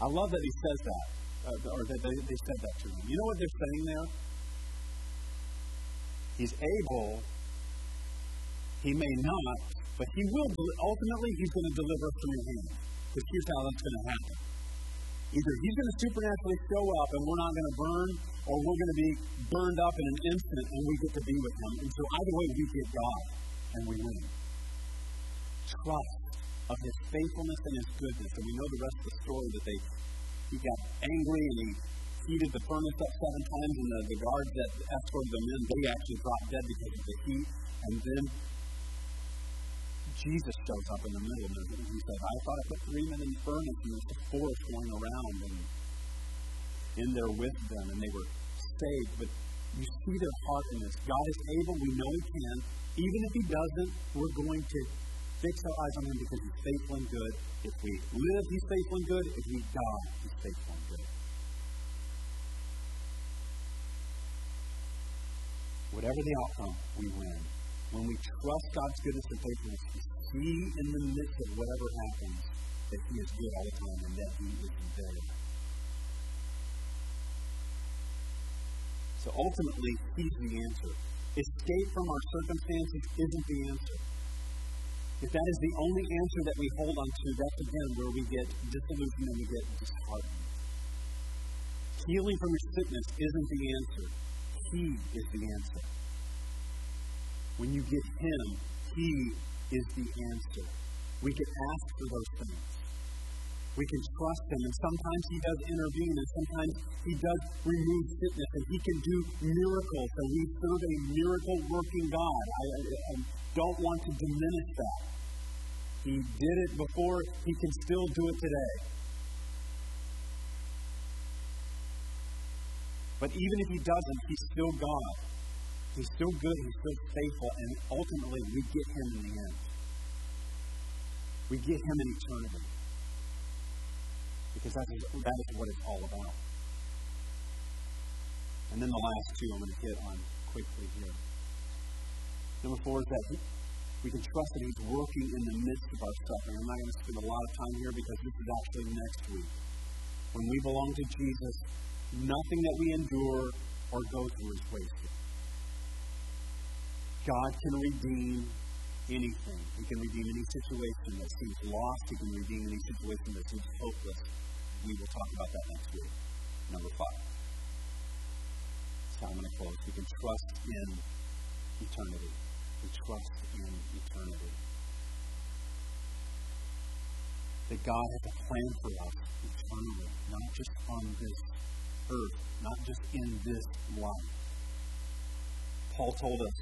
I love that He says that, uh, or that they, they said that to him. You know what they're saying there? He's able, He may not, but he will, ultimately, he's going to deliver us from your hand. Because here's how that's going to happen. Either he's going to supernaturally show up and we're not going to burn, or we're going to be burned up in an instant and we get to be with him. And so either way, we get God and we win. Trust of his faithfulness and his goodness. And we know the rest of the story that they he got angry and he heated the furnace up seven times, and the, the guards that escorted them in, they actually dropped dead because of the heat. And then Jesus shows up in the middle and he says, I thought I put three men in the furnace and there's a fourth going around and in there with them and they were saved. But you see their heart in this. God is able, we know He can. Even if He doesn't, we're going to fix our eyes on Him because He's faithful and good. If we live, He's faithful and good. If we die, He's faithful and good. Whatever the outcome, we win. When we trust God's goodness and faithfulness, we see in the midst of whatever happens that He is good all the time and that He is there. So ultimately, He's the answer. Escape from our circumstances isn't the answer. If that is the only answer that we hold on to, that's again where we get disillusioned and we get disheartened. Healing from your sickness isn't the answer. He is the answer. When you get Him, He is the answer. We can ask for those things. We can trust Him, and sometimes He does intervene, and sometimes He does remove sickness, and He can do miracles. And we serve a miracle working God. I, I, I don't want to diminish that. He did it before, He can still do it today. But even if He doesn't, He's still God. He's still good, He's still faithful, and ultimately we get Him in the end. We get Him in eternity because that is, that is what it's all about. And then the last two I'm going to hit on quickly here. Number four is that we can trust that He's working in the midst of our suffering. I'm not going to spend a lot of time here because this is actually next week. When we belong to Jesus, nothing that we endure or go through is wasted. God can redeem anything. He can redeem any situation that seems lost. He can redeem any situation that seems hopeless. We will talk about that next week. Number five. So I'm going to close. We can trust in eternity. We trust in eternity. That God has a plan for us eternally, not just on this earth, not just in this life. Paul told us,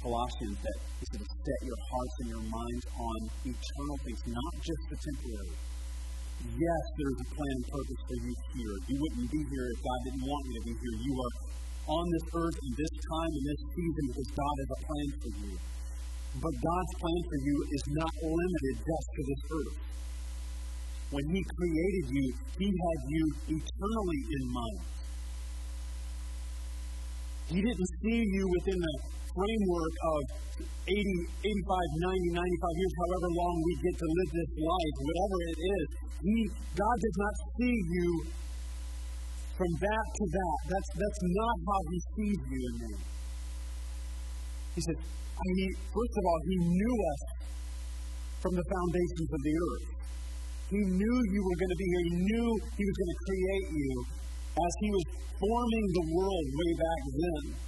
Colossians, that he said set your hearts and your minds on eternal things, not just the temporary yes, there's a plan and purpose for you here. You wouldn't be here if God didn't want you to be here. You are on this earth in this time, in this season, because God has a plan for you. But God's plan for you is not limited just to this earth. When He created you, He had you eternally in mind. He didn't see you within the framework of 80, 85, 90, 95 years, however long we get to live this life, whatever it is. He, God does not see you from that to that. That's, that's not how He sees you and me. He said, I mean, first of all, He knew us from the foundations of the earth. He knew you were going to be here. He knew He was going to create you as He was forming the world way back then.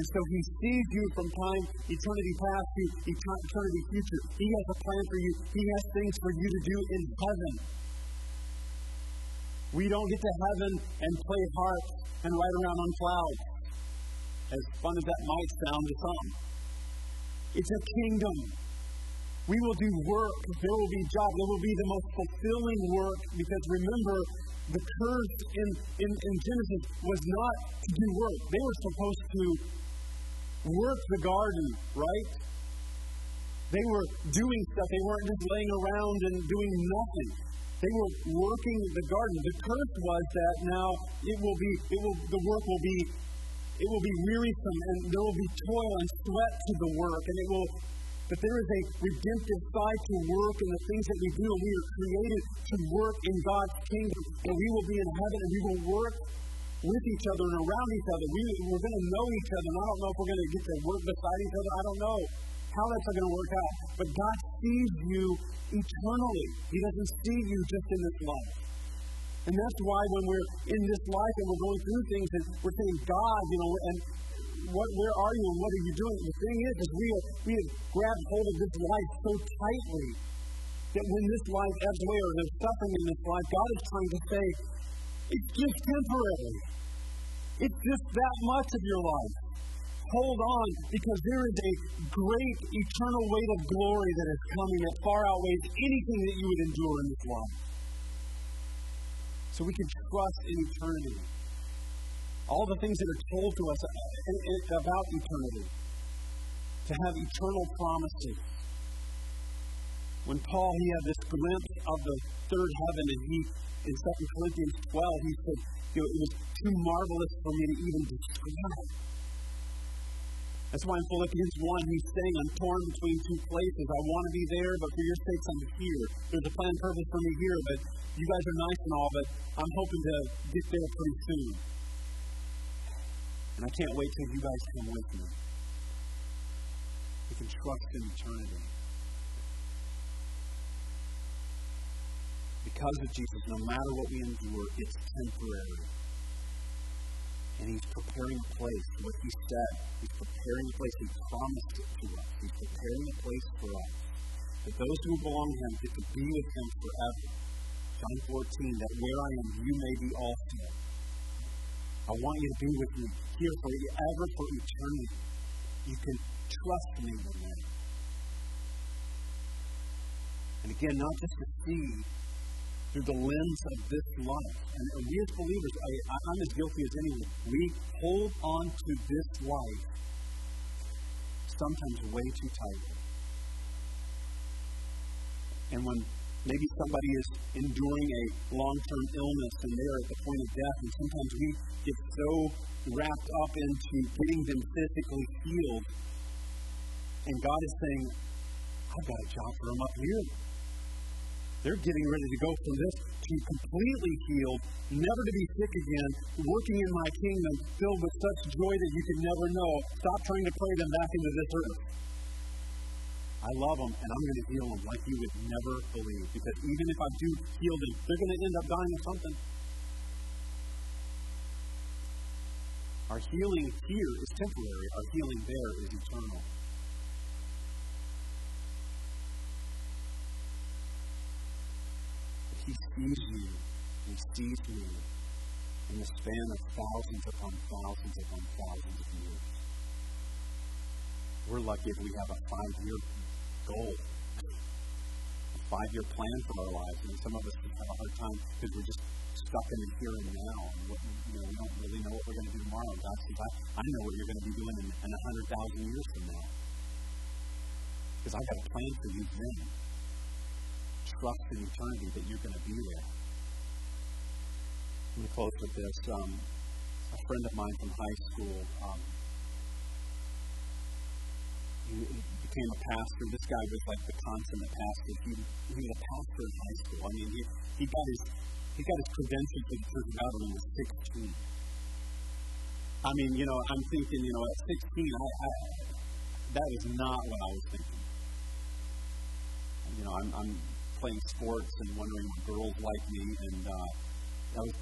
And so he sees you from time, eternity past to eternity future. He has a plan for you. He has things for you to do in heaven. We don't get to heaven and play harps and ride around on clouds. As fun as that might sound to some. It's a kingdom. We will do work. There will be jobs. There will be the most fulfilling work because remember, the curse in, in, in Genesis was not to do work. They were supposed to work the garden, right? They were doing stuff. They weren't just laying around and doing nothing. They were working the garden. The curse was that now it will be, it will, the work will be, it will be wearisome and there will be toil and sweat to the work and it will, but there is a redemptive side to work and the things that we do. We are created to work in God's kingdom and we will be in heaven and we will work with each other and around each other. We, we're going to know each other. And I don't know if we're going to get to work beside each other. I don't know how that's going to work out. But God sees you eternally. He doesn't see you just in this life. And that's why when we're in this life and we're going through things and we're saying, God, you know, and what, where are you and what are you doing? The thing is, is we have, we have grabbed hold of this life so tightly that when this life ebbs away or there's suffering in this life, God is trying to say, it's just temporary. It's just that much of your life. hold on because there is a great eternal weight of glory that is coming that far outweighs anything that you would endure in this life. So we can trust in eternity. All the things that are told to us uh, about eternity, to have eternal promises. When Paul he had this glimpse of the third heaven, and he in 2 Corinthians 12, he said, you know, it was too marvelous for me to even describe. That's why in Philippians 1, he's saying, I'm torn between two places. I want to be there, but for your sakes, I'm here. There's a plan purpose for me here, but you guys are nice and all, but I'm hoping to get there pretty soon. And I can't wait till you guys come with me. We can trust in eternity. Because of Jesus, no matter what we endure, it's temporary. And He's preparing a place. What He said, He's preparing a place. He promised it to us. He's preparing a place for us. That those who belong to Him get to be with Him forever. John 14, that where I am, you may be also. I want you to be with me here forever, for eternity. You can trust me in that. And again, not just to see through the lens of this life. And, we as believers, I, I'm as guilty as anyone. We hold on to this life sometimes way too tightly. And when maybe somebody is enduring a long term illness and they're at the point of death, and sometimes we get so wrapped up into getting them physically healed. And God is saying, I've got a job for them up here. They're getting ready to go from this to completely healed, never to be sick again, working in my kingdom, filled with such joy that you can never know. Stop trying to pray them back into this earth. I love them, and I'm going to heal them like you would never believe. Because even if I do heal them, they're going to end up dying of something. Our healing here is temporary, our healing there is eternal. He sees you. He sees me in the span of thousands upon thousands upon thousands of years. We're lucky if we have a five year goal, a five year plan for our lives. And some of us have a hard time because we're just stuck in the here and now. And what, you know, we don't really know what we're going to do tomorrow. God says, I, I know what you're going to be doing in, in 100,000 years from now. Because I've got a plan for you then trust in eternity that you're going to be there. Going to close with this. Um, a friend of mine from high school, um, he, became a pastor. This guy was like the consummate pastor. He, he was a pastor in high school. I mean, he, he got his he got his credentials for the Church of God when he was 16. I mean, you know, I'm thinking, you know, at 16, I, I that was not what I was thinking. You know, I'm, I'm playing sports and wondering what girls like me, and uh, that was.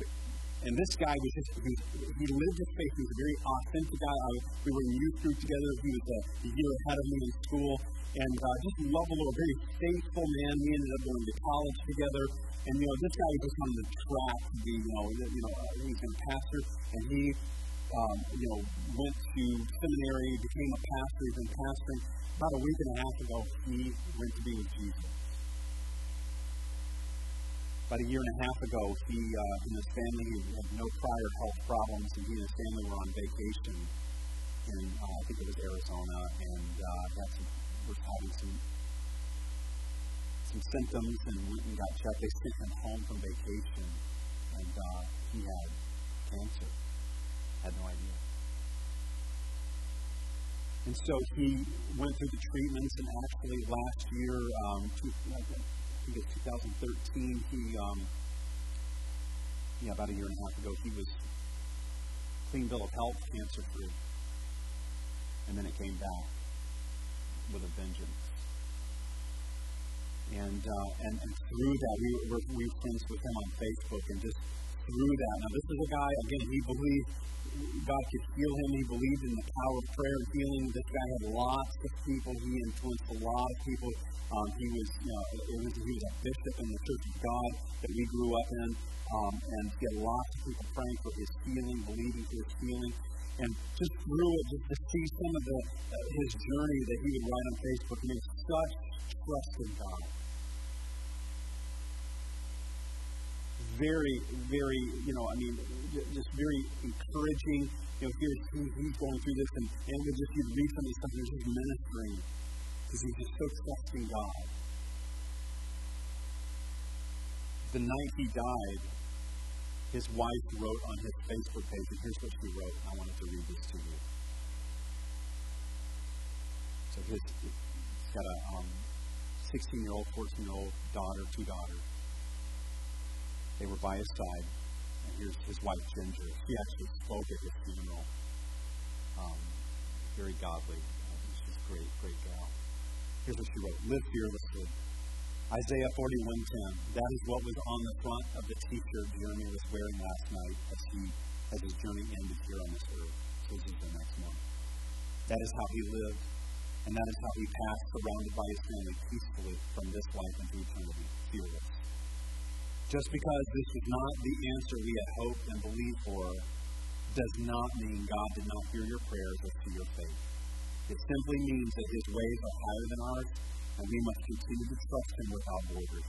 And this guy was just, he, he lived his faith. He was a very authentic guy. I, we were in youth group together. He was a, a year ahead of me in school. And uh, just lovable, a very faithful man. We ended up going to college together. And, you know, this guy was just on the track to be, you know, you know he was going to pastor. And he, um, you know, went to seminary, became a pastor. He's been pastoring. About a week and a half ago, he went to be with Jesus. About a year and a half ago, he uh, and his family had no prior health problems, and he and his family were on vacation in, uh, I think it was Arizona, and uh, some, was having some some symptoms and went and got checked. They sent him home from vacation, and uh, he had cancer. Had no idea. And so he went through the treatments, and actually last year, um, two, think it was 2013, he, um, yeah, about a year and a half ago, he was clean bill of health, cancer free. And then it came back with a vengeance. And, uh, and, and through that, we were, we were friends with him on Facebook and just through that. Now, this is a guy, again, he believed God could heal him. He believed in the power of prayer and healing. This guy had lots of people. He influenced a lot of people. Um, he was, you know, it was, he was a bishop in the Church of God that we grew up in, um, and he had lots of people praying for his healing, believing for his healing. And just through it, just to see some of the uh, his journey that he would write on Facebook, he was such trust in God. Very, very, you know, I mean, just very encouraging. You know, here's he, he's going through this, and, and we just you read some of stuff, and just ministering because he's just so trusting God. The night he died, his wife wrote on his Facebook page, and here's what she wrote. I wanted to read this to you. So his, he's got a 16 um, year old, 14 year old daughter, two daughters. They were by his side. And here's his wife, Ginger. She actually spoke at his funeral. Um, very godly. Uh, she's a great, great gal. Here's what she wrote Live fearlessly. Isaiah 41:10. That is what was on the front of the T-shirt Jeremy was wearing last night as he as his journey ended here on this earth. So this is the next month. That is how he lived, and that is how he passed, surrounded by his family, peacefully from this life into eternity, fearless. Just because this is not the answer we had hoped and believed for does not mean God did not hear your prayers or see your faith. It simply means that his ways are higher than ours, and we must continue to trust him without borders.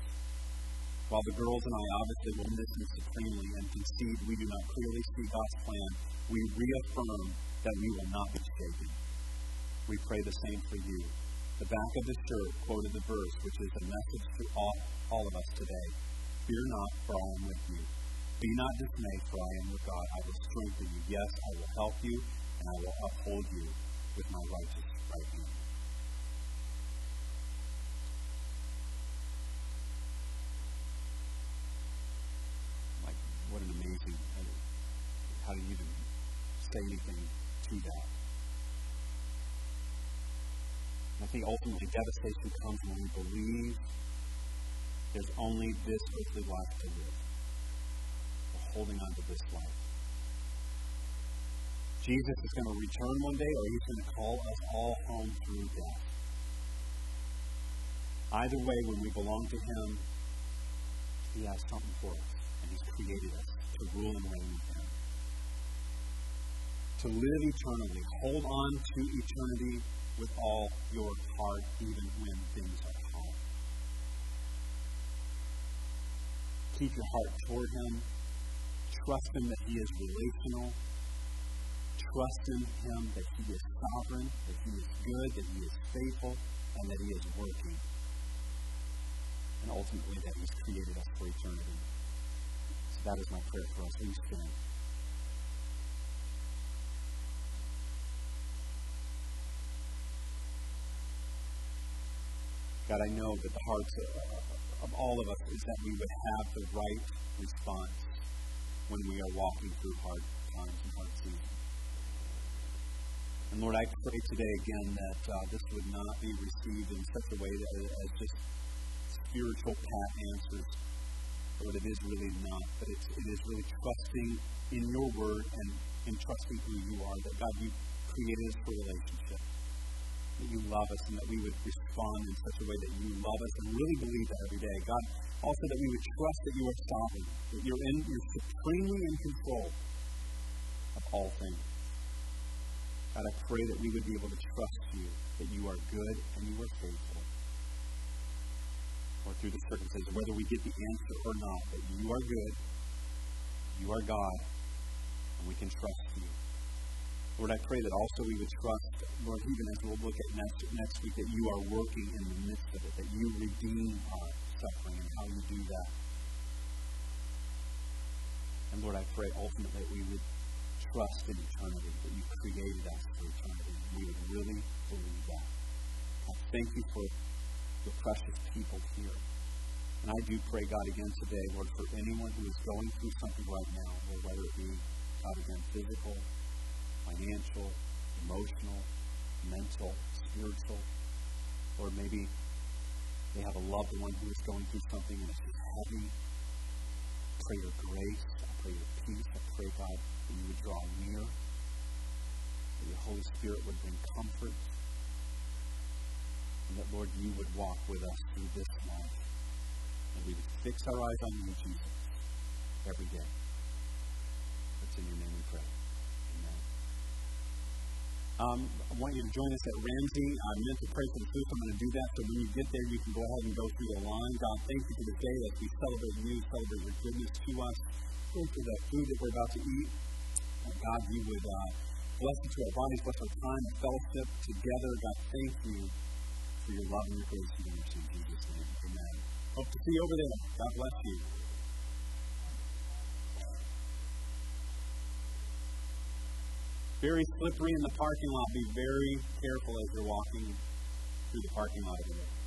While the girls and I obviously will miss him supremely and concede we do not clearly see God's plan, we reaffirm that we will not be shaken. We pray the same for you. The back of the shirt quoted the verse, which is a message to all, all of us today. Fear not, for I am with you. Be not dismayed, for I am your God. I will strengthen you. Yes, I will help you, and I will uphold you with my righteous right hand. Like, what an amazing, uh, how do you even say anything to that? I think ultimately devastation comes when we believe there's only this earthly life to live. We're holding on to this life. Jesus is going to return one day, or he's going to call us all home through death. Either way, when we belong to him, he has something for us, and he's created us to rule and reign with him. To live eternally, hold on to eternity with all your heart, even when things are keep your heart toward Him. Trust Him that He is relational. Trust in Him that He is sovereign, that He is good, that He is faithful, and that He is working. And ultimately, that He's created us for eternity. So that is my prayer for us. Please stand. God, I know that the hearts of all of us is that we would have the right response when we are walking through hard times and hard seasons. And Lord, I pray today again that uh, this would not be received in such a way that as just spiritual pat answers, but it is really not. But it's, it is really trusting in your word and in trusting who you are. That God, you created us for relationship that you love us and that we would respond in such a way that you love us and really believe that every day. God, also that we would trust that you are sovereign, that you're, in, you're supremely in control of all things. God, I pray that we would be able to trust you, that you are good and you are faithful. Or through the circumstances, whether we get the answer or not, that you are good, you are God, and we can trust you. Lord, I pray that also we would trust, Lord, even as we'll look at next, next week, that you are working in the midst of it, that you redeem our suffering and how you do that. And Lord, I pray ultimately that we would trust in eternity, that you created us for eternity. We would really believe that. I thank you for the precious people here. And I do pray, God, again today, Lord, for anyone who is going through something right now, or whether it be, God, again, physical, financial, emotional, mental, spiritual, or maybe they have a loved one who is going through something and it's heavy. pray your grace. I pray your peace. I pray, God, that you would draw near, that your Holy Spirit would bring comfort, and that, Lord, you would walk with us through this life, and we would fix our eyes on you, Jesus, every day. It's in your name we pray. Um, I want you to join us at Ramsey. I meant to pray for the food, so I'm going to do that. So when you get there, you can go ahead and go through the line. God, thank you for this day as we celebrate you, celebrate your goodness to us. Thank you for the food that we're about to eat. And God, you would uh, bless it to our bodies, bless our time of fellowship together. God, thank you for your love and your grace and your mercy. In Jesus' name, amen. Hope to see you over there. God bless you. Very slippery in the parking lot. Be very careful as you're walking through the parking lot over there.